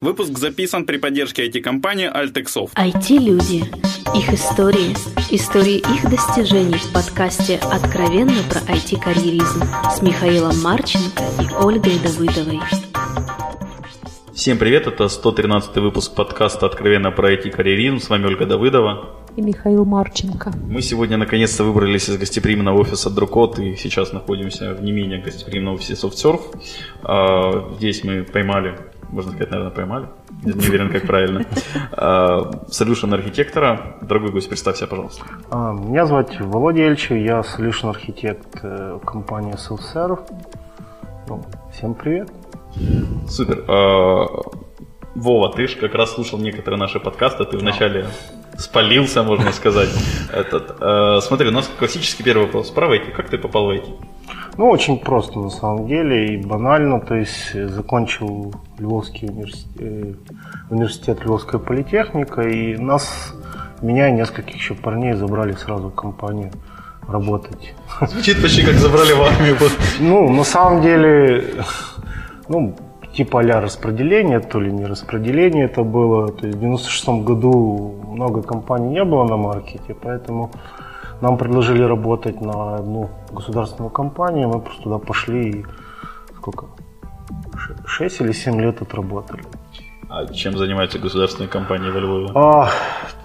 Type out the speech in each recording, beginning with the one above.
Выпуск записан при поддержке IT-компании Altexoft. IT-люди. Их истории. Истории их достижений в подкасте «Откровенно про IT-карьеризм» с Михаилом Марченко и Ольгой Давыдовой. Всем привет, это 113 выпуск подкаста «Откровенно про IT-карьеризм». С вами Ольга Давыдова. И Михаил Марченко. Мы сегодня наконец-то выбрались из гостеприимного офиса Друкот и сейчас находимся в не менее гостеприимном офисе SoftSurf. А, здесь мы поймали можно сказать, наверное, поймали. Не уверен, как правильно. Solution архитектора. Дорогой гость, представься, пожалуйста. А, меня зовут Володя Ельчев, я Solution архитект э, компании SelfServe. Ну, всем привет. Супер. А, Вова, ты же как раз слушал некоторые наши подкасты, ты вначале спалился, можно сказать. Этот, э, смотри, у нас классический первый вопрос. Про IT. Как ты попал в IT? Ну, очень просто на самом деле и банально. То есть э, закончил Львовский университет, э, университет Львовская политехника, и нас, меня и нескольких еще парней забрали сразу в компанию работать. Звучит почти как забрали в армию. Ну, на самом деле, ну, типа а распределения, то ли не распределение это было. То есть в 96 году много компаний не было на маркете, поэтому нам предложили работать на одну государственную компанию, мы просто туда пошли и сколько? 6 или 7 лет отработали. А чем занимается государственная компания во Львове? А,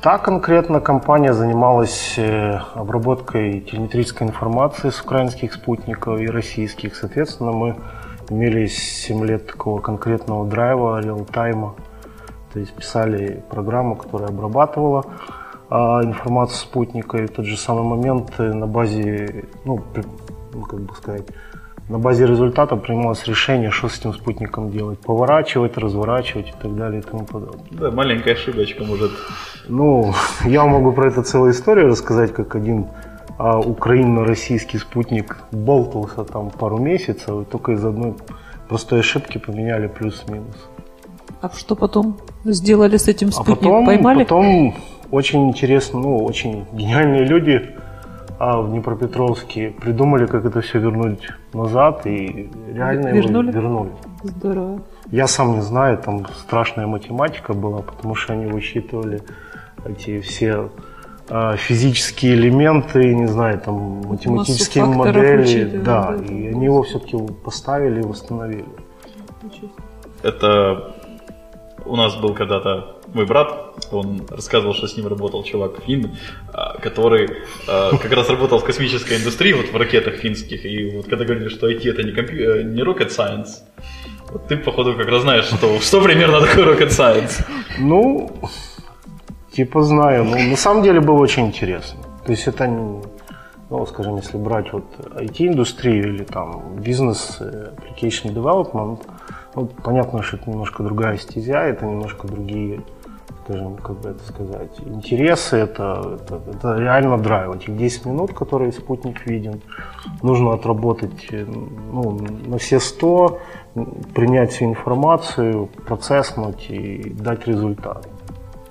та конкретно компания занималась э, обработкой телеметрической информации с украинских спутников и российских. Соответственно, мы имели 7 лет такого конкретного драйва, реал-тайма. То есть писали программу, которая обрабатывала а, информацию спутника. И в тот же самый момент на базе, ну, ну, как бы сказать, на базе результата принималось решение, что с этим спутником делать. Поворачивать, разворачивать и так далее и тому подобное. Да, маленькая ошибочка может. Ну, я могу про это целую историю рассказать, как один а, украино-российский спутник болтался там пару месяцев, и только из одной простой ошибки поменяли плюс-минус. А что потом сделали с этим спутником? А потом, Поймали? Потом очень интересно, ну, очень гениальные люди а в Днепропетровске придумали, как это все вернуть назад, и реально вернули? его вернули. Здорово. Я сам не знаю, там страшная математика была, потому что они высчитывали эти все а, физические элементы, не знаю, там математические модели, да, да, и они его все-таки поставили и восстановили. Это у нас был когда-то мой брат, он рассказывал, что с ним работал чувак фин, а, который а, как раз работал в космической индустрии, вот в ракетах финских, и вот когда говорили, что IT это не, компью... Э, не rocket science, вот ты, походу, как раз знаешь, что, что примерно такое rocket science. Ну, типа знаю, но на самом деле было очень интересно. То есть это, ну, скажем, если брать вот IT-индустрию или там бизнес, э, application development, ну, понятно, что это немножко другая стезя, это немножко другие скажем, как бы это сказать, интересы, это, это, это реально драйв. Этих 10 минут, которые спутник виден, нужно отработать ну, на все 100, принять всю информацию, процесснуть и дать результат.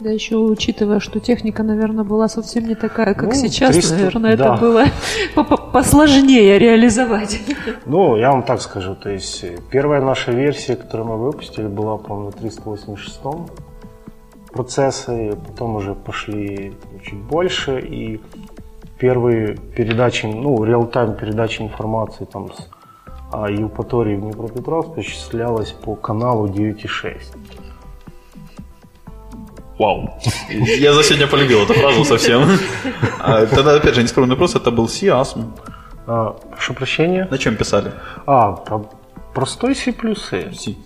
Да еще учитывая, что техника, наверное, была совсем не такая, как ну, сейчас, 300, наверное, да. это было посложнее реализовать. Ну, я вам так скажу, то есть первая наша версия, которую мы выпустили, была, по-моему, на 386 процессы, потом уже пошли чуть больше, и первые передачи, ну, реал-тайм передачи информации там с о Евпатории в Днепропетровск осуществлялась по каналу 9.6. Вау. Я за сегодня полюбил эту фразу совсем. А, тогда, опять же, нескромный вопрос, это был C-ASM. А, прошу прощения. На чем писали? А, простой. C,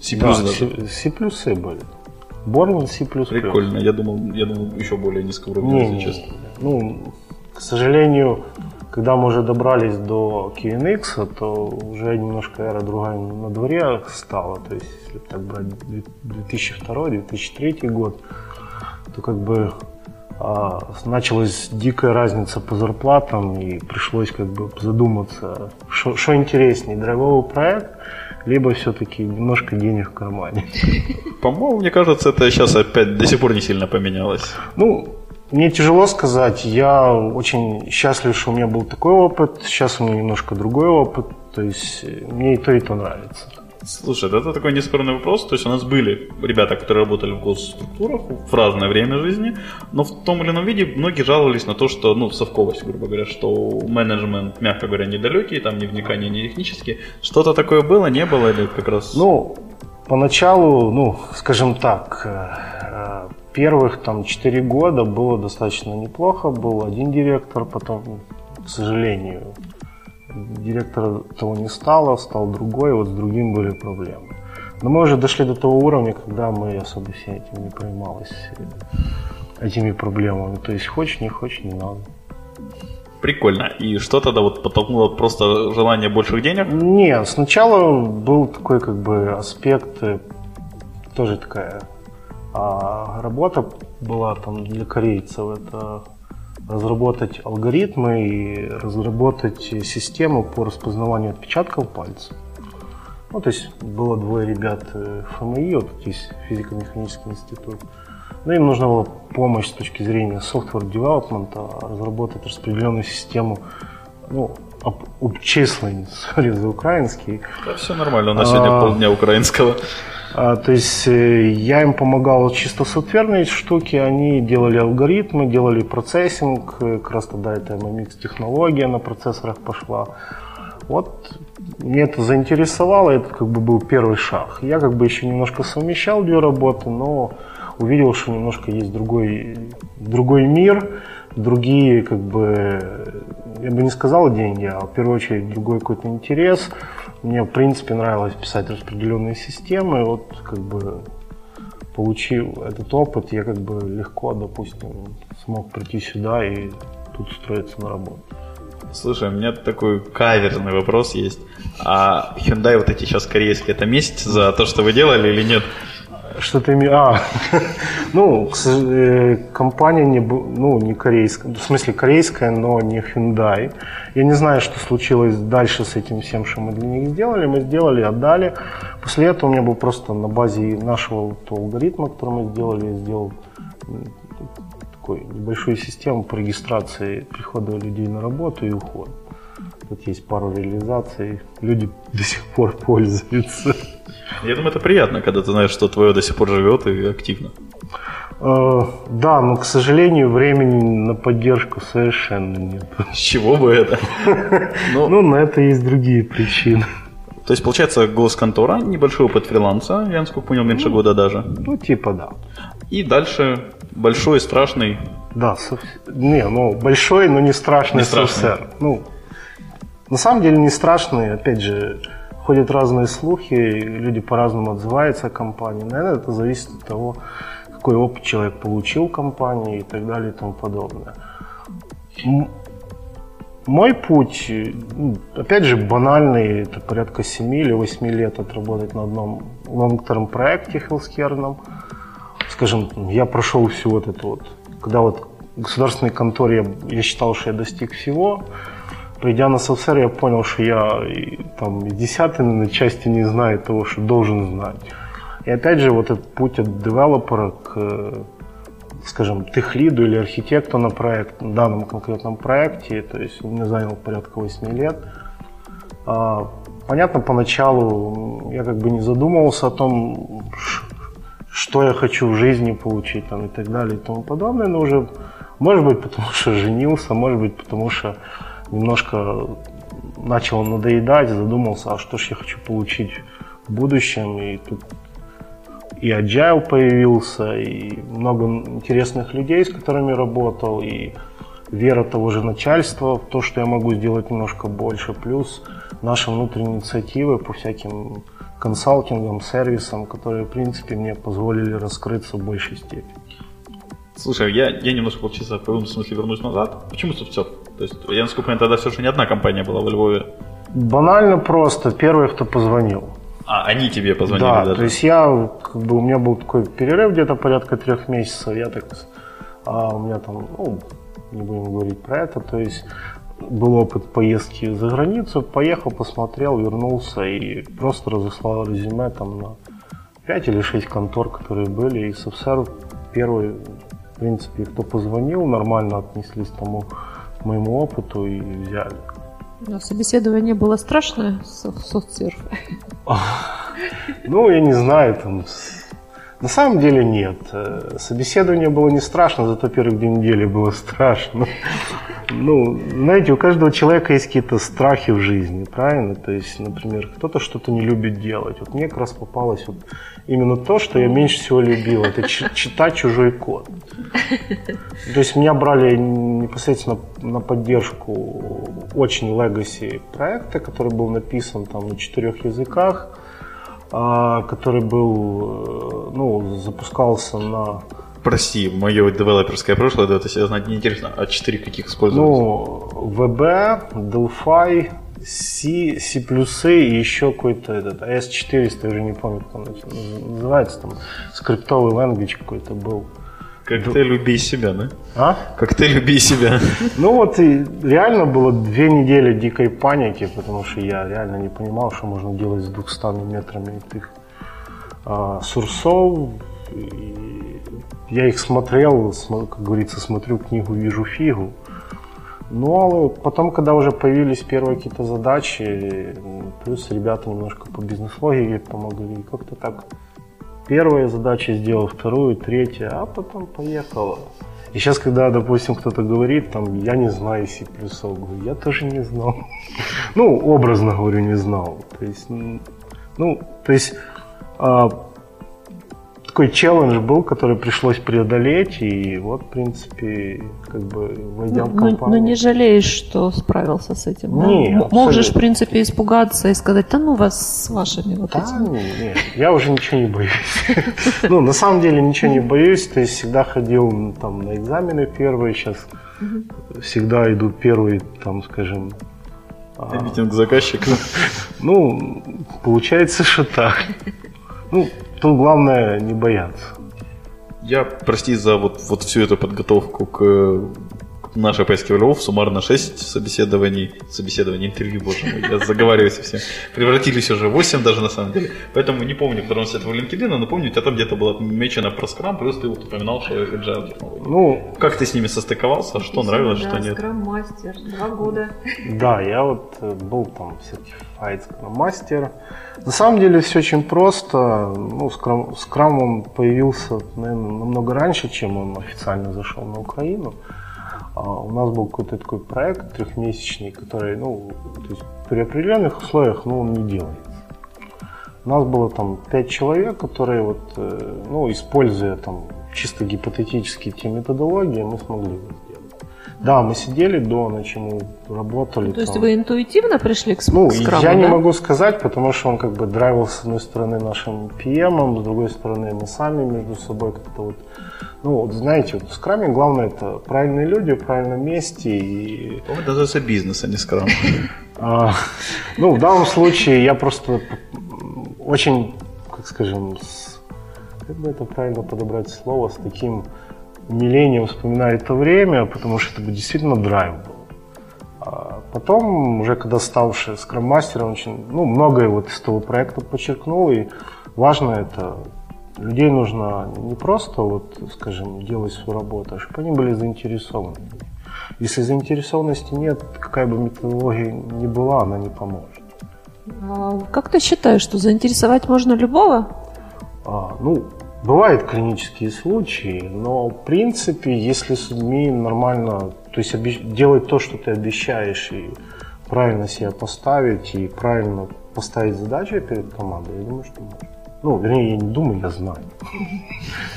C++, да, C++ были. Borland C++. Прикольно. Я думал, я думал еще более низкого уровня, не, если честно. Ну, к сожалению, когда мы уже добрались до QNX, то уже немножко эра другая на дворе стала. То есть, если так брать 2002-2003 год, то как бы а, началась дикая разница по зарплатам, и пришлось как бы задуматься, что интереснее, драйвовый проект либо все-таки немножко денег в кармане. По-моему, мне кажется, это сейчас опять до сих пор не сильно поменялось. Ну, мне тяжело сказать. Я очень счастлив, что у меня был такой опыт. Сейчас у меня немножко другой опыт. То есть мне и то, и то нравится. Слушай, это такой неспорный вопрос. То есть у нас были ребята, которые работали в госструктурах в разное время жизни, но в том или ином виде многие жаловались на то, что, ну, совковость, грубо говоря, что менеджмент, мягко говоря, недалекий, там ни вникания, ни технические. Что-то такое было, не было или как раз... Ну, поначалу, ну, скажем так, э, первых там 4 года было достаточно неплохо. Был один директор, потом, к сожалению, директора того не стало, стал другой, вот с другим были проблемы. Но мы уже дошли до того уровня, когда мы особо все этим не проймалось, этими проблемами. То есть хочешь, не хочешь, не надо. Прикольно. И что тогда вот подтолкнуло просто желание больших денег? Нет, сначала был такой как бы аспект, э, тоже такая а, работа была там для корейцев. Это разработать алгоритмы и разработать систему по распознаванию отпечатков пальцев. Ну, то есть было двое ребят э, ФМИ, вот здесь физико-механический институт. Ну, им нужна была помощь с точки зрения software development, разработать распределенную систему, ну, обчислень, сори за украинский. Да, все нормально, у нас сегодня а, полдня украинского. А, то есть э, я им помогал чисто софтверные штуки, они делали алгоритмы, делали процессинг, э, как раз тогда это MMX технология на процессорах пошла. Вот мне это заинтересовало, это как бы был первый шаг. Я как бы еще немножко совмещал две работы, но увидел, что немножко есть другой, другой мир, другие, как бы, я бы не сказал деньги, а в первую очередь другой какой-то интерес. Мне, в принципе, нравилось писать распределенные системы. Вот, как бы, получив этот опыт, я как бы легко, допустим, смог прийти сюда и тут устроиться на работу. Слушай, у меня такой каверный вопрос есть. А Hyundai вот эти сейчас корейские, это месть за то, что вы делали или нет? Что ты имеешь? А, ну, э, компания не, ну, не корейская, в смысле корейская, но не Hyundai. Я не знаю, что случилось дальше с этим всем, что мы для них сделали. Мы сделали, отдали. После этого у меня был просто на базе нашего алгоритма, который мы сделали, я сделал такую небольшую систему по регистрации прихода людей на работу и ухода. Тут есть пару реализаций, люди до сих пор пользуются. Я думаю, это приятно, когда ты знаешь, что твое до сих пор живет и активно. Э, да, но, к сожалению, времени на поддержку совершенно нет. С чего бы это? Ну, ну, на это есть другие причины. То есть, получается, госконтора, небольшой опыт фриланса, я, насколько понял, меньше ну, года даже. Ну, типа да. И дальше большой, страшный. Да, не, ну, большой, но не страшный, не страшный. Ну, на самом деле не страшный, опять же, ходят разные слухи, люди по-разному отзываются о компании. Наверное, это зависит от того, какой опыт человек получил в компании и так далее и тому подобное. Мой путь, ну, опять же, банальный, это порядка 7 или 8 лет отработать на одном long-term проекте хелскерном. Скажем, я прошел всю вот эту вот, когда вот в государственной конторе я, я считал, что я достиг всего, Придя на СССР, я понял, что я там, и десятой на части не знаю того, что должен знать. И опять же, вот этот путь от девелопера к, скажем, техлиду или архитекту на проект, на данном конкретном проекте, то есть у меня занял порядка 8 лет. А, понятно, поначалу я как бы не задумывался о том, что я хочу в жизни получить там, и так далее и тому подобное, но уже, может быть, потому что женился, может быть, потому что немножко начал надоедать, задумался, а что ж я хочу получить в будущем. И тут и Agile появился, и много интересных людей, с которыми работал, и вера того же начальства в то, что я могу сделать немножко больше, плюс наши внутренние инициативы по всяким консалтингам, сервисам, которые, в принципе, мне позволили раскрыться в большей степени. Слушай, я, я немножко, получается, в каком смысле вернусь назад. Почему Совцов? То есть, я насколько понимаю, тогда все же не одна компания была во Львове. Банально просто. Первый, кто позвонил. А, они тебе позвонили да, даже? то есть я, как бы, у меня был такой перерыв где-то порядка трех месяцев, я так, а у меня там, ну, не будем говорить про это, то есть был опыт поездки за границу, поехал, посмотрел, вернулся и просто разослал резюме там на 5 или 6 контор, которые были, и СФСР первый, в принципе, кто позвонил, нормально отнеслись к тому моему опыту и взяли. Но собеседование было страшное в соцсерф. Ну, я не знаю, там, на самом деле нет. Э, собеседование было не страшно, зато первых две недели было страшно. Ну, знаете, у каждого человека есть какие-то страхи в жизни, правильно? То есть, например, кто-то что-то не любит делать. Вот мне как раз попалось вот именно то, что я меньше всего любил. Это читать чужой код. То есть меня брали непосредственно на поддержку очень legacy проекта, который был написан там на четырех языках который был, э, ну, запускался на... Прости, мое девелоперское прошлое, да, это себя знать неинтересно. А четыре каких использовались? Ну, VB, Delphi, C, C++ и еще какой-то этот AS400, я уже не помню, как он называется, там скриптовый language какой-то был. Коктейль «Убей себя», да? А? Коктейль «Убей себя». Ну вот и реально было две недели дикой паники, потому что я реально не понимал, что можно делать с 200 метрами этих а, сурсов. И я их смотрел, как говорится, смотрю книгу, вижу фигу. Ну, а потом, когда уже появились первые какие-то задачи, плюс ребята немножко по бизнес-логике помогли, как-то так первая задача сделал, вторую, третью, а потом поехала. И сейчас, когда, допустим, кто-то говорит, там, я не знаю C++, говорю, я тоже не знал. Ну, образно говорю, не знал. То есть, ну, то есть, а, такой челлендж был, который пришлось преодолеть, и вот, в принципе, как бы войдя в компанию. Но, но не жалеешь, что справился с этим? Не, да? Можешь, в принципе, испугаться и сказать, да ну вас с вашими вот да, этими. Нет, я уже ничего не боюсь. Ну, на самом деле ничего не боюсь, то есть всегда ходил там на экзамены первые, сейчас всегда идут первые, там, скажем, а, Митинг заказчика. Ну, получается, что так. Ну, Тут главное не бояться. Я, прости за вот, вот всю эту подготовку к, поездке в Львов, суммарно 6 собеседований, собеседований, интервью, боже мой, я заговариваюсь совсем, превратились уже в 8 даже на самом деле. Поэтому не помню, потому что это в LinkedIn, но помню, у тебя там где-то было отмечено про Scrum, плюс ты вот упоминал, что agile технологии. Ну, как ты с ними состыковался, что нравилось, да, что нет? Scrum мастер, два года. Да, я вот э, был там Certified Scrum мастер. На самом деле все очень просто. Ну, скрам, скрам он появился, наверное, намного раньше, чем он официально зашел на Украину. А у нас был какой-то такой проект трехмесячный, который, ну, то есть при определенных условиях, ну, он не делается. У нас было там пять человек, которые вот, э, ну, используя там чисто гипотетически те методологии, мы смогли да, мы сидели до ночи, мы работали. То есть вы интуитивно пришли к Ну, скраму, я да? не могу сказать, потому что он как бы драйвил с одной стороны нашим PM, с другой стороны мы сами между собой как-то вот ну, вот знаете, вот в скраме главное это правильные люди в правильном месте. И... Это за бизнес, а не скрам. А, ну, в данном случае я просто очень, как скажем, как бы это правильно подобрать слово, с таким умилением вспоминаю это время, потому что это действительно драйв был. А потом, уже когда ставший скрам-мастером, очень, ну, многое вот из того проекта подчеркнул, и важно это, людей нужно не просто, вот, скажем, делать свою работу, а чтобы они были заинтересованы. Если заинтересованности нет, какая бы методология ни была, она не поможет. А как ты считаешь, что заинтересовать можно любого? А, ну, Бывают клинические случаи, но в принципе, если с людьми нормально, то есть делать то, что ты обещаешь, и правильно себя поставить, и правильно поставить задачи перед командой, я думаю, что можно. Ну, вернее, я не думаю, я знаю.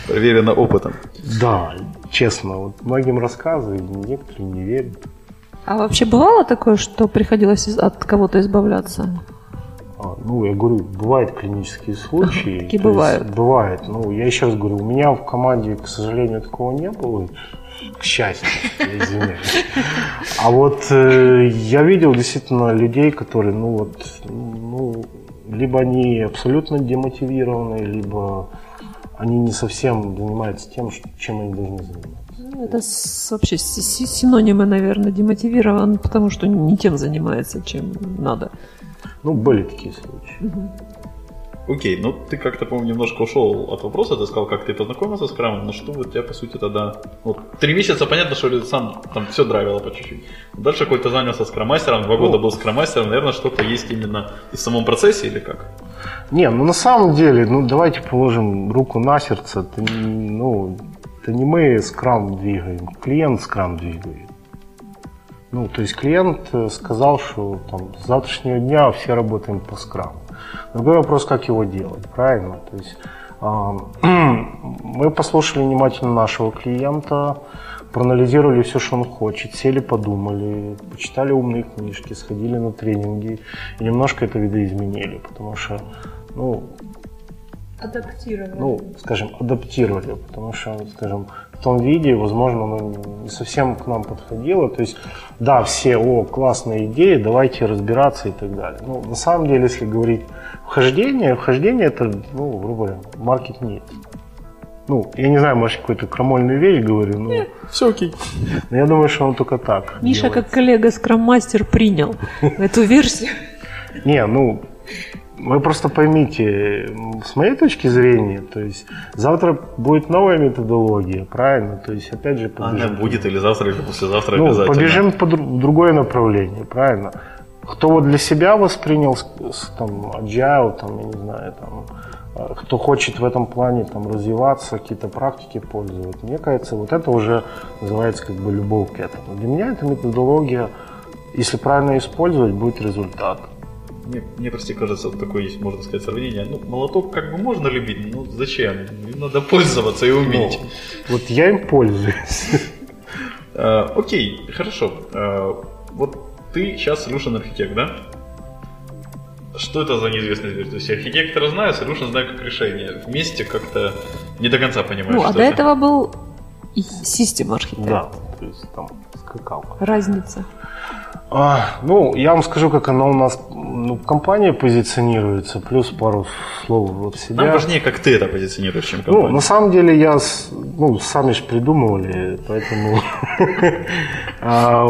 Проверено опытом. Да, честно, вот многим рассказываю, некоторые не верят. А вообще бывало такое, что приходилось от кого-то избавляться? А, ну, я говорю, бывают клинические случаи. Какие бывают? Бывает. Ну, я еще раз говорю, у меня в команде, к сожалению, такого не было. К счастью, извиняюсь. А вот э, я видел действительно людей, которые, ну вот, ну, либо они абсолютно демотивированы, либо они не совсем занимаются тем, чем они должны заниматься. Ну, это с, вообще синонимы, наверное, демотивирован, потому что не тем занимается, чем надо. Ну, были такие случаи. Окей, ну ты как-то, по-моему, немножко ушел от вопроса, ты сказал, как ты познакомился с Крамом, но что вот тебя, по сути, тогда... Вот, три месяца, понятно, что ли, сам там все драйвило по чуть-чуть. Дальше какой-то занялся скромастером, два года ну, был скромастером, наверное, что-то есть именно и в самом процессе или как? Не, ну на самом деле, ну давайте положим руку на сердце. Это, ну, это не мы скрам двигаем, клиент скрам двигает. Ну, то есть клиент э, сказал, что там, с завтрашнего дня все работаем по скраму. Другой вопрос, как его делать, правильно? То есть э, мы послушали внимательно нашего клиента, проанализировали все, что он хочет, сели, подумали, почитали умные книжки, сходили на тренинги и немножко это видоизменили, потому что, ну, Адаптировали. Ну, скажем, адаптировали, потому что, скажем, в том виде, возможно, оно не совсем к нам подходило. То есть, да, все, о, классная идея, давайте разбираться и так далее. Ну, на самом деле, если говорить вхождение, вхождение это, ну, грубо говоря, маркет нет. Ну, я не знаю, может, какую-то крамольную вещь говорю, но... Нет, все окей. Но я думаю, что он только так Миша, делает. как коллега скрам-мастер, принял эту версию. Не, ну, вы просто поймите, с моей точки зрения, то есть завтра будет новая методология, правильно? То есть опять же побежим. Она будет или завтра, или послезавтра ну, обязательно. Побежим по в другое направление, правильно? Кто вот для себя воспринял там agile, там, я не знаю, там, а, кто хочет в этом плане там развиваться, какие-то практики пользовать, мне кажется, вот это уже называется как бы любовь к этому. Для меня эта методология, если правильно использовать, будет результат. Мне, мне просто кажется, такое есть, можно сказать, сравнение. Ну, молоток как бы можно любить, но зачем? Им надо пользоваться и уметь. Ну, вот я им пользуюсь. А, окей, хорошо. А, вот ты сейчас solution архитект, да? Что это за неизвестный зверь? То есть архитектор знает, solution знает как решение. Вместе как-то не до конца понимаешь, Ну, а до этого был систем архитект. Да, то есть там скакал. Разница. А, ну, я вам скажу, как она у нас ну, компания позиционируется, плюс пару слов вот себя. Нам важнее, как ты это позиционируешь, чем компания. Ну, на самом деле, я, ну, сами же придумывали, поэтому... А,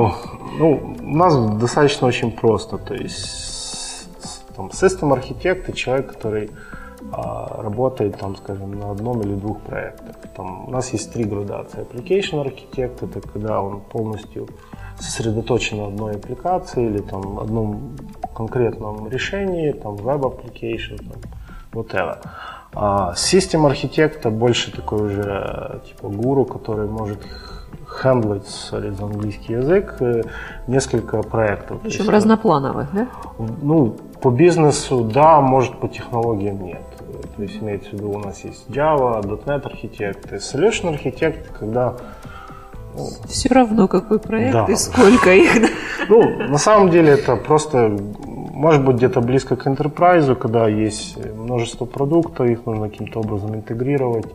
ну, у нас достаточно очень просто, то есть там, system архитект человек, который работает, там, скажем, на одном или двух проектах. Там, у нас есть три градации. Application архитект – это когда он полностью сосредоточен на одной аппликации или там одном конкретном решении, там web application, там, whatever. А систем архитекта больше такой уже типа гуру, который может хендлить, за английский язык, э, несколько проектов. Причем разноплановых, да? Ну, по бизнесу да, может по технологиям нет. То есть имеется в виду у нас есть Java, .NET архитекты. Solution архитект, когда все равно какой проект да. и сколько их. Ну, на самом деле это просто, может быть, где-то близко к enterprise, когда есть множество продуктов, их нужно каким-то образом интегрировать,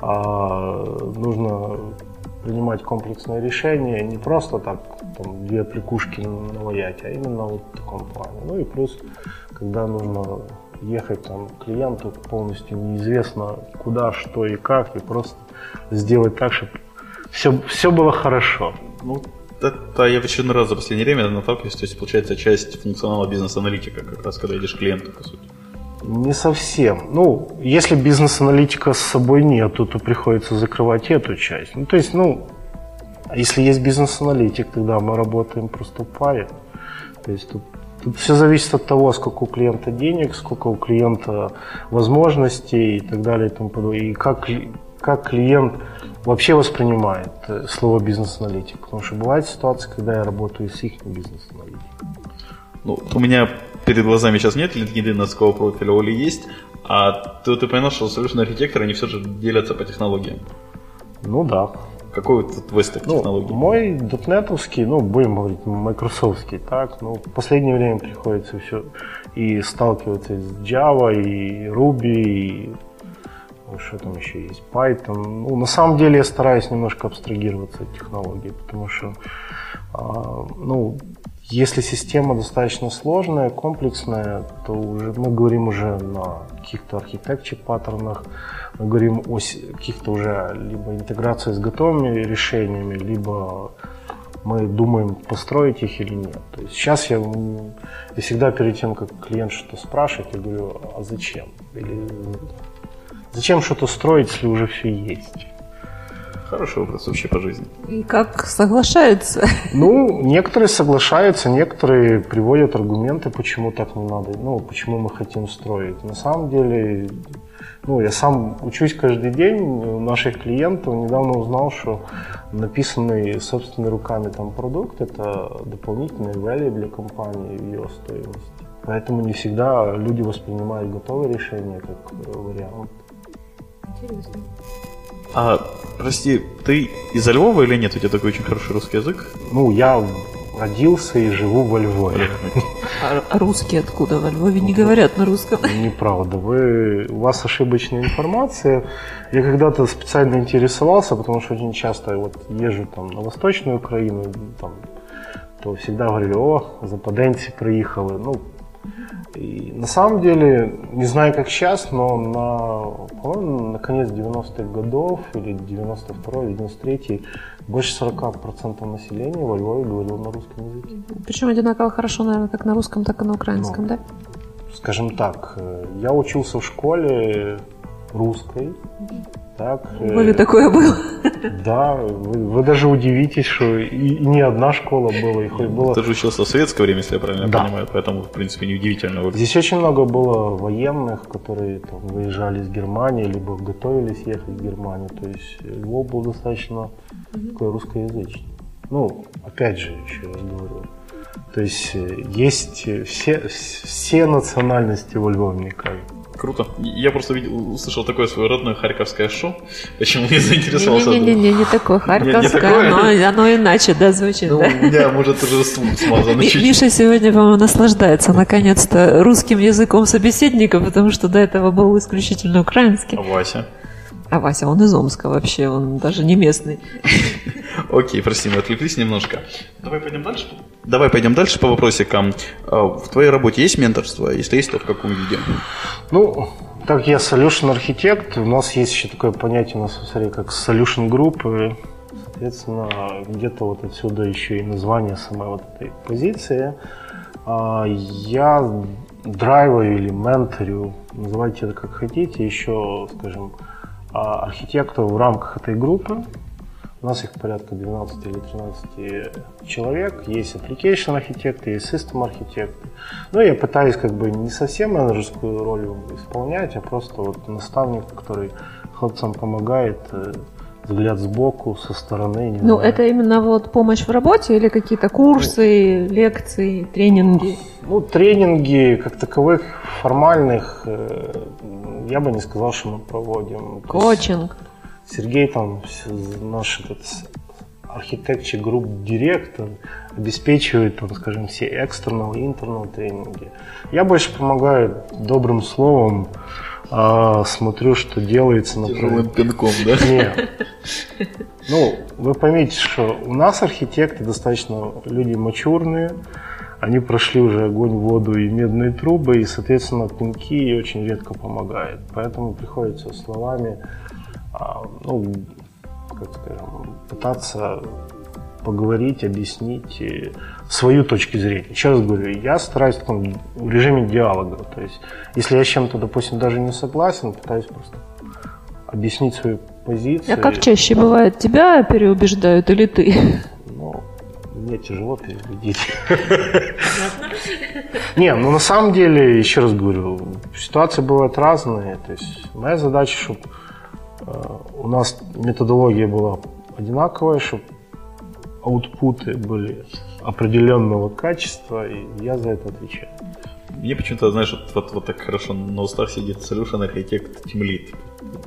а нужно принимать комплексное решение, не просто так там, две пликушки наваять, а именно вот в таком плане. Ну и плюс, когда нужно ехать там клиенту полностью неизвестно куда, что и как, и просто сделать так, чтобы все, все было хорошо. Ну, это я в очередной раз за последнее время наталкиваюсь, то есть получается часть функционала бизнес-аналитика, как раз когда идешь к клиенту, по сути. Не совсем. Ну, если бизнес-аналитика с собой нету, то приходится закрывать эту часть. Ну, то есть, ну, если есть бизнес-аналитик, тогда мы работаем просто в паре. То есть тут, тут все зависит от того, сколько у клиента денег, сколько у клиента возможностей и так далее и тому подобное. И как, как клиент вообще воспринимает э, слово бизнес-аналитик. Потому что бывает ситуация, когда я работаю с их бизнес-аналитиком. Ну, у меня перед глазами сейчас нет LinkedIn профиля, Оли есть, а ты, ты понял, что solution архитекторы, они все же делятся по технологиям. Ну да. Какой вот твой стек ну, технологий? Мой дотнетовский, ну, будем говорить, майкрософтский, так, ну, в последнее время приходится все и сталкиваться с Java, и Ruby, и что там еще есть, Python. Ну, на самом деле я стараюсь немножко абстрагироваться от технологий, потому что, а, ну, если система достаточно сложная, комплексная, то уже мы говорим уже на каких-то архитектуре паттернах, мы говорим о каких-то уже либо интеграции с готовыми решениями, либо мы думаем, построить их или нет. То есть сейчас я, я всегда перед тем, как клиент что-то спрашивает, я говорю, а зачем? Или Зачем что-то строить, если уже все есть? Хороший образ вообще по жизни. И как соглашаются? Ну, некоторые соглашаются, некоторые приводят аргументы, почему так не надо, ну, почему мы хотим строить. На самом деле, ну, я сам учусь каждый день у наших клиентов. Недавно узнал, что написанный собственными руками там продукт – это дополнительный value для компании в ее стоимости. Поэтому не всегда люди воспринимают готовое решение как э, вариант. Интересно. А, прости, ты из Львова или нет? У тебя такой очень хороший русский язык? Ну, я родился и живу во Львове. А, а русские откуда? Во Львове не говорят на русском. Неправда. Вы, у вас ошибочная информация. Я когда-то специально интересовался, потому что очень часто вот езжу там на Восточную Украину, там, то всегда говорили, о, западенцы приехали. Ну, и на самом деле, не знаю как сейчас, но на, по-моему, на конец 90-х годов, или 92-й, 93-й, больше 40% населения во Львове говорило на русском языке. Причем одинаково хорошо, наверное, как на русском, так и на украинском, ну, да? Скажем так, э, я учился в школе русской, так. В Львове такое было? Да, вы, вы даже удивитесь, что и, и не одна школа была, и хоть было... Ты же учился в советское время, если я правильно да. понимаю, поэтому, в принципе, неудивительно. Здесь очень много было военных, которые там, выезжали из Германии, либо готовились ехать в Германию. То есть Львов был достаточно такой русскоязычный. Ну, опять же, еще раз говорю, то есть э, есть все, все национальности во Львове, мне кажется. Круто. Я просто видел, услышал такое свое родное харьковское шоу. Почему я заинтересовался? Не-не-не, не, не такое харьковское, но оно иначе, да, звучит. Ну, у меня, может, уже смазано чуть Миша сегодня, по-моему, наслаждается наконец-то русским языком собеседника, потому что до этого был исключительно украинский. Вася? А Вася, он из Омска вообще, он даже не местный. Окей, прости, мы отвлеклись немножко. Давай пойдем дальше. Давай пойдем дальше по вопросикам. А, в твоей работе есть менторство? Если есть, то в каком виде? Ну, так я solution архитект. У нас есть еще такое понятие у нас в как solution group. И, соответственно, где-то вот отсюда еще и название самой вот этой позиции. А, я драйваю или менторю, называйте это как хотите, еще, скажем, а, архитекторов в рамках этой группы. У нас их порядка 12 или 13 человек. Есть application архитекты, есть system архитекты. Но я пытаюсь как бы не совсем менеджерскую роль исполнять, а просто вот наставник, который хлопцам помогает э, взгляд сбоку, со стороны. ну, знаю. это именно вот помощь в работе или какие-то курсы, ну, лекции, тренинги? Ну, тренинги как таковых формальных э, я бы не сказал, что мы проводим. Коучинг. Сергей там, наш этот architecture групп директор обеспечивает, там, скажем, все external и internal тренинги. Я больше помогаю добрым словом, а, смотрю, что делается. Тяжелым пинком, да? Нет. Ну, вы поймите, что у нас архитекты достаточно люди мачурные, они прошли уже огонь, воду и медные трубы, и, соответственно, пинки очень редко помогают. Поэтому приходится словами, а, ну, как скажем, пытаться поговорить, объяснить свою точку зрения. Раз говорю, я стараюсь в, таком, в режиме диалога. То есть, если я с чем-то, допустим, даже не согласен, пытаюсь просто объяснить свою позицию. А как чаще бывает, тебя переубеждают или ты? Мне тяжело переубедить. Не, ну на самом деле, еще раз говорю, ситуации бывают разные. То есть моя задача, чтобы э, у нас методология была одинаковая, чтобы аутпуты были определенного качества, и я за это отвечаю. Мне почему-то, знаешь, вот, вот, вот так хорошо на устах сидит Solution Architect Team Lead.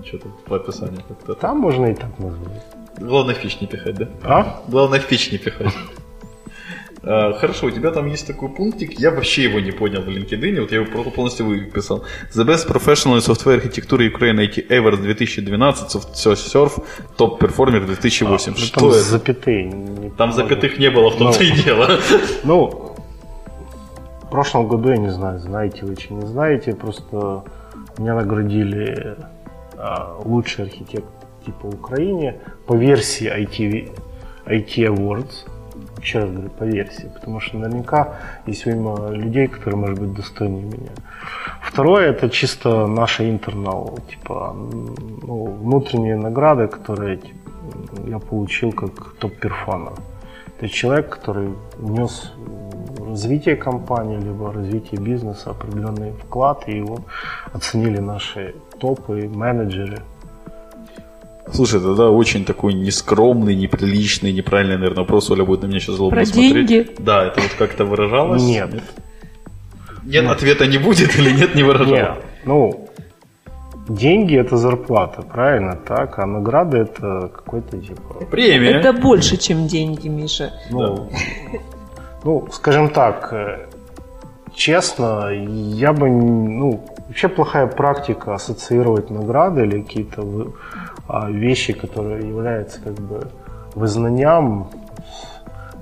Что-то по описанию как-то. Там можно и так назвать. Главное в печь не пихать, да? А? Главное в печь не пихать. А, хорошо, у тебя там есть такой пунктик, я вообще его не понял в LinkedIn, вот я его полностью выписал. The Best Professional Software Architecture Ukraine IT Awards 2012, Surf Top Performer 2008. А, Что там это? запятые. Не там запятых не было, в том-то ну, и дело. Ну, в прошлом году, я не знаю, знаете вы, чи не знаете, просто меня наградили а, лучший архитектор типа Украине по версии IT, IT Awards еще раз говорю, по версии, потому что наверняка есть мимо людей, которые, может быть, достойнее меня. Второе, это чисто наша интернал, типа, ну, внутренние награды, которые типа, я получил как топ-перформер. То есть человек, который внес развитие компании, либо развитие бизнеса определенный вклад, и его оценили наши топы, менеджеры. Слушай, тогда очень такой нескромный, неприличный, неправильный, наверное, вопрос. Оля будет на меня сейчас злобно Про смотреть. деньги? Да, это вот как-то выражалось? Нет. Нет, нет ответа не будет или нет, не выражалось? Нет, ну, деньги это зарплата, правильно, так? А награда это какой-то типа... Премия. Это больше, чем деньги, Миша. Ну, ну, скажем так, э, честно, я бы, ну, вообще плохая практика ассоциировать награды или какие-то вещи, которые являются как бы вызнанием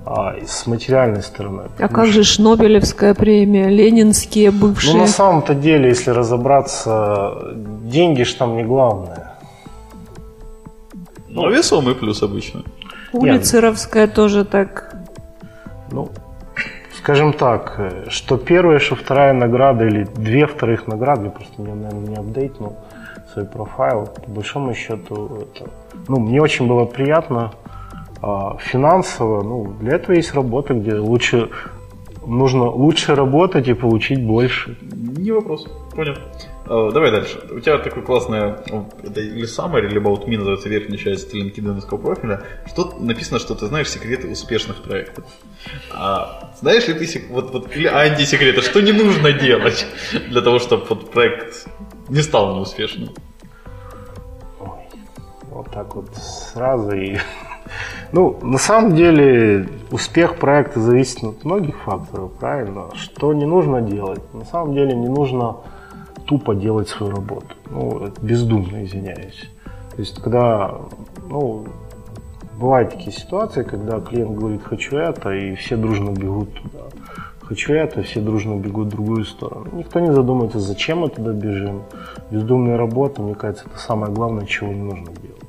а, с материальной стороны. А как же Шнобелевская премия, ленинские Ну, бывшие? на самом-то деле, если разобраться, деньги ж там не главное. Ну, весомый плюс обычно. Улицеровская тоже так. Ну, скажем так, что первая, что вторая награда или две вторых награды, я просто, не, наверное, не апдейтнул свой профайл, по большому счету, это, ну, мне очень было приятно а, финансово, ну, для этого есть работа, где лучше, нужно лучше работать и получить больше. Не вопрос. Понял. Э, Давай дальше. У тебя такой классный, это или summary, либо вот me называется верхняя часть LinkedIn профиля, что написано, что ты знаешь секреты успешных проектов. А знаешь ли ты вот, вот, или антисекреты, что не нужно делать для того, чтобы вот проект не стал неуспешным? Вот так вот сразу и... Ну, на самом деле, успех проекта зависит от многих факторов, правильно? Что не нужно делать? На самом деле не нужно тупо делать свою работу. Ну, бездумно, извиняюсь. То есть, когда, ну, бывают такие ситуации, когда клиент говорит «хочу это», и все дружно бегут туда. «Хочу это», все дружно бегут в другую сторону. Никто не задумывается, зачем мы туда бежим. Бездумная работа, мне кажется, это самое главное, чего не нужно делать.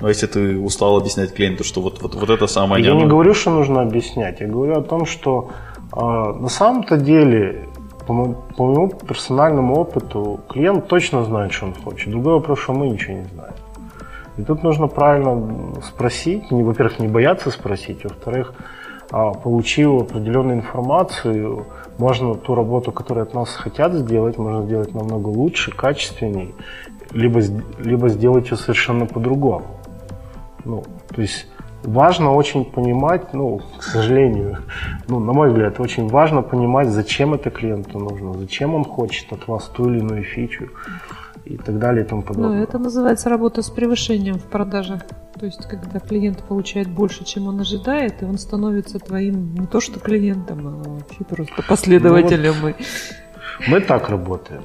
А если ты устал объяснять клиенту, что вот, вот, вот это самое... Я не говорю, что нужно объяснять. Я говорю о том, что э, на самом-то деле, по, по моему персональному опыту, клиент точно знает, что он хочет. Другой вопрос, что мы ничего не знаем. И тут нужно правильно спросить, не, во-первых, не бояться спросить, во-вторых, а, получив определенную информацию, можно ту работу, которую от нас хотят сделать, можно сделать намного лучше, качественней, либо, либо сделать ее совершенно по-другому. Ну, то есть важно очень понимать, ну, к сожалению, ну, на мой взгляд, очень важно понимать, зачем это клиенту нужно, зачем он хочет от вас ту или иную фичу и так далее и тому Ну, подобное. это называется работа с превышением в продажах. То есть, когда клиент получает больше, чем он ожидает, и он становится твоим не то что клиентом, а вообще просто последователем. и- Мы так работаем.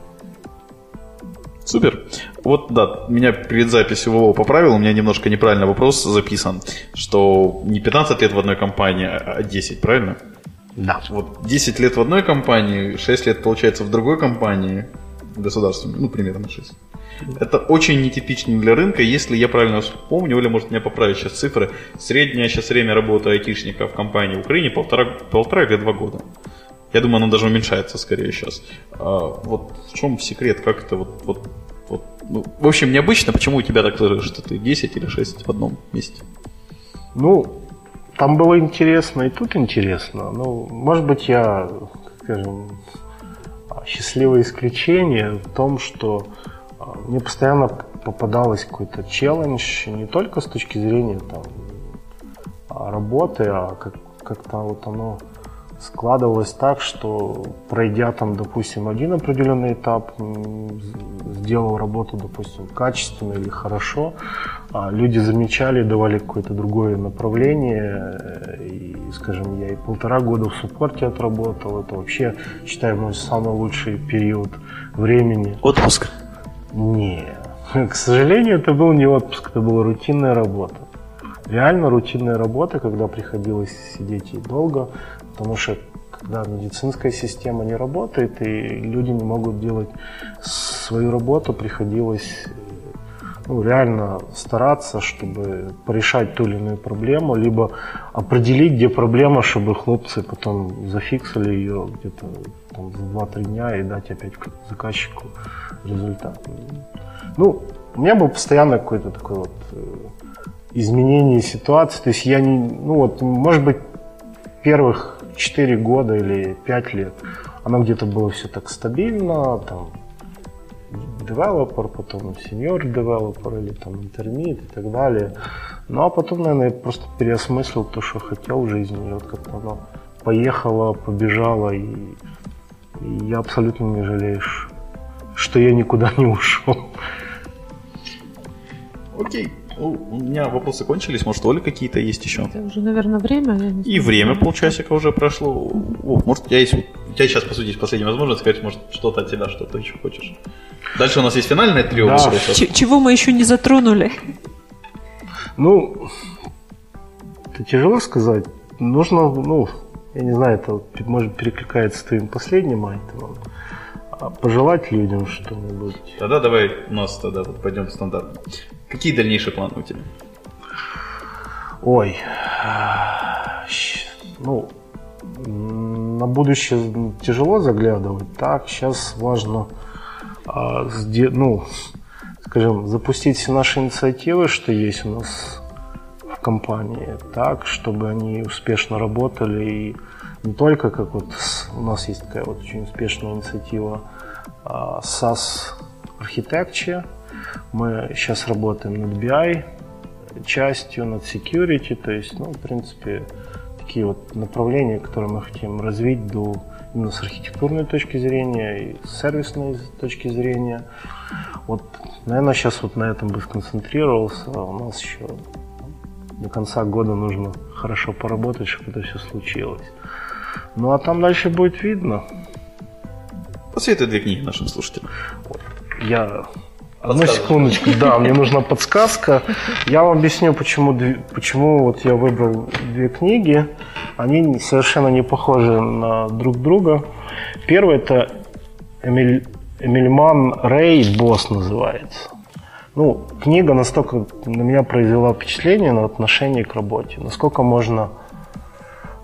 Супер. Вот, да, меня перед записью Вова поправил, у меня немножко неправильно вопрос записан, что не 15 лет в одной компании, а 10, правильно? Да. Вот 10 лет в одной компании, 6 лет, получается, в другой компании, государственной, ну, примерно 6. Это очень нетипично для рынка, если я правильно вспомню, Оля может меня поправить сейчас цифры. Среднее сейчас время работы айтишника в компании в Украине полтора, полтора или два года. Я думаю, оно даже уменьшается скорее сейчас. А, вот в чем секрет, как это вот, вот, вот ну, в общем, необычно, почему у тебя так сложилось, что ты 10 или 6 в одном месте? Ну, там было интересно, и тут интересно. Ну, может быть, я, скажем, счастливое исключение в том, что а, мне постоянно попадалось какой-то челлендж не только с точки зрения там, работы, а как, как-то вот оно складывалось так, что пройдя там, допустим, один определенный этап, сделал работу, допустим, качественно или хорошо, а люди замечали, давали какое-то другое направление, э, и, скажем, я и полтора года в суппорте отработал, это вообще, считаю, мой самый лучший период времени. Отпуск. Не, к сожалению, это был не отпуск, это была рутинная работа. Реально рутинная работа, когда приходилось сидеть и долго, потому что когда медицинская система не работает и люди не могут делать свою работу, приходилось ну, реально стараться, чтобы порешать ту или иную проблему, либо определить, где проблема, чтобы хлопцы потом зафиксили ее где-то там, за 2-3 дня и дать опять заказчику результат. Ну, у меня был постоянно какой-то такой вот э, изменении ситуации. То есть я не, ну вот, может быть, первых 4 года или 5 лет оно где-то было все так стабильно, там, девелопер, потом сеньор девелопер или там интермит и так далее. Ну а потом, наверное, я просто переосмыслил то, что хотел в жизни. И вот как-то оно поехало, побежало, и, и я абсолютно не жалею, что я никуда не ушел. Окей. Ну, у меня вопросы кончились, может, Оля какие-то есть еще? Это уже, наверное, время. Я не И время полчасика уже прошло. О, может, у тебя есть... У тебя сейчас, по сути, есть последняя возможность сказать, может, что-то от тебя, что-то еще хочешь. Дальше у нас есть финальное трио Да. вопросов. Ч- чего мы еще не затронули? Ну, это тяжело сказать. Нужно, ну, я не знаю, это может перекликается с твоим последним айтемом. А Пожелать людям что-нибудь. Тогда давай у нас тогда вот пойдем стандартно. Какие дальнейшие планы у тебя? Ой, ну, на будущее тяжело заглядывать. Так, сейчас важно, а, ну, скажем, запустить все наши инициативы, что есть у нас в компании, так, чтобы они успешно работали и не только как вот у нас есть такая вот очень успешная инициатива а, SaaS Architecture. Мы сейчас работаем над BI частью, над security, то есть, ну, в принципе, такие вот направления, которые мы хотим развить до именно с архитектурной точки зрения и с сервисной точки зрения. Вот, наверное, сейчас вот на этом бы сконцентрировался. А У нас еще до конца года нужно хорошо поработать, чтобы это все случилось. Ну а там дальше будет видно. Посоветуй две книги нашим слушателям. Я Одну секундочку, да, мне нужна подсказка. Я вам объясню, почему, почему вот я выбрал две книги. Они совершенно не похожи на друг друга. Первый это Эмиль, Эмильман Рэй «Босс» называется. Ну, книга настолько на меня произвела впечатление на отношение к работе. Насколько можно,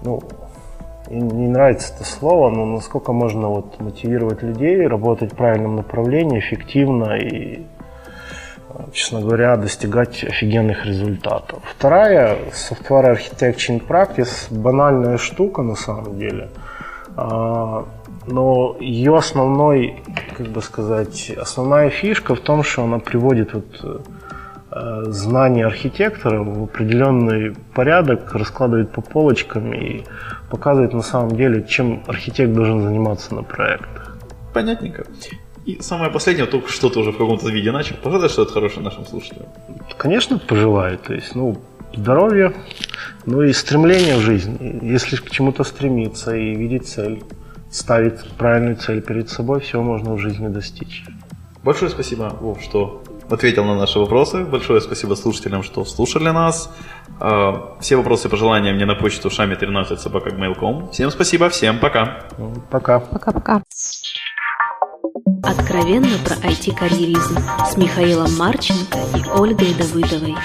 ну, не нравится это слово, но насколько можно вот мотивировать людей, работать в правильном направлении, эффективно и, э, честно говоря, достигать офигенных результатов. Вторая, Software Architecture in Practice, банальная штука на самом деле, А, но ее основной, как бы сказать, основная фишка в том, что она приводит вот э, знания архитектора в определенный порядок, раскладывает по полочкам и показывает на самом деле, чем архитект должен заниматься на проектах. Понятненько. И самое последнее, только что ты уже в каком-то виде начал. Пожалуй, что это хорошее нашим слушателям. Конечно, пожелаю, то есть, ну, здоровья, ну и стремление в жизни. Если к чему-то стремиться и видеть цель, ставить правильную цель перед собой, всего можно в жизни достичь. Большое спасибо, Вов, что ответил на наши вопросы. Большое спасибо слушателям, что слушали нас. А, Все вопросы и пожелания мне на почту шами 13 собака Всем спасибо, всем пока. Пока. Пока-пока. Откровенно про IT-карьеризм с Михаилом Марченко и Ольгой Давыдовой.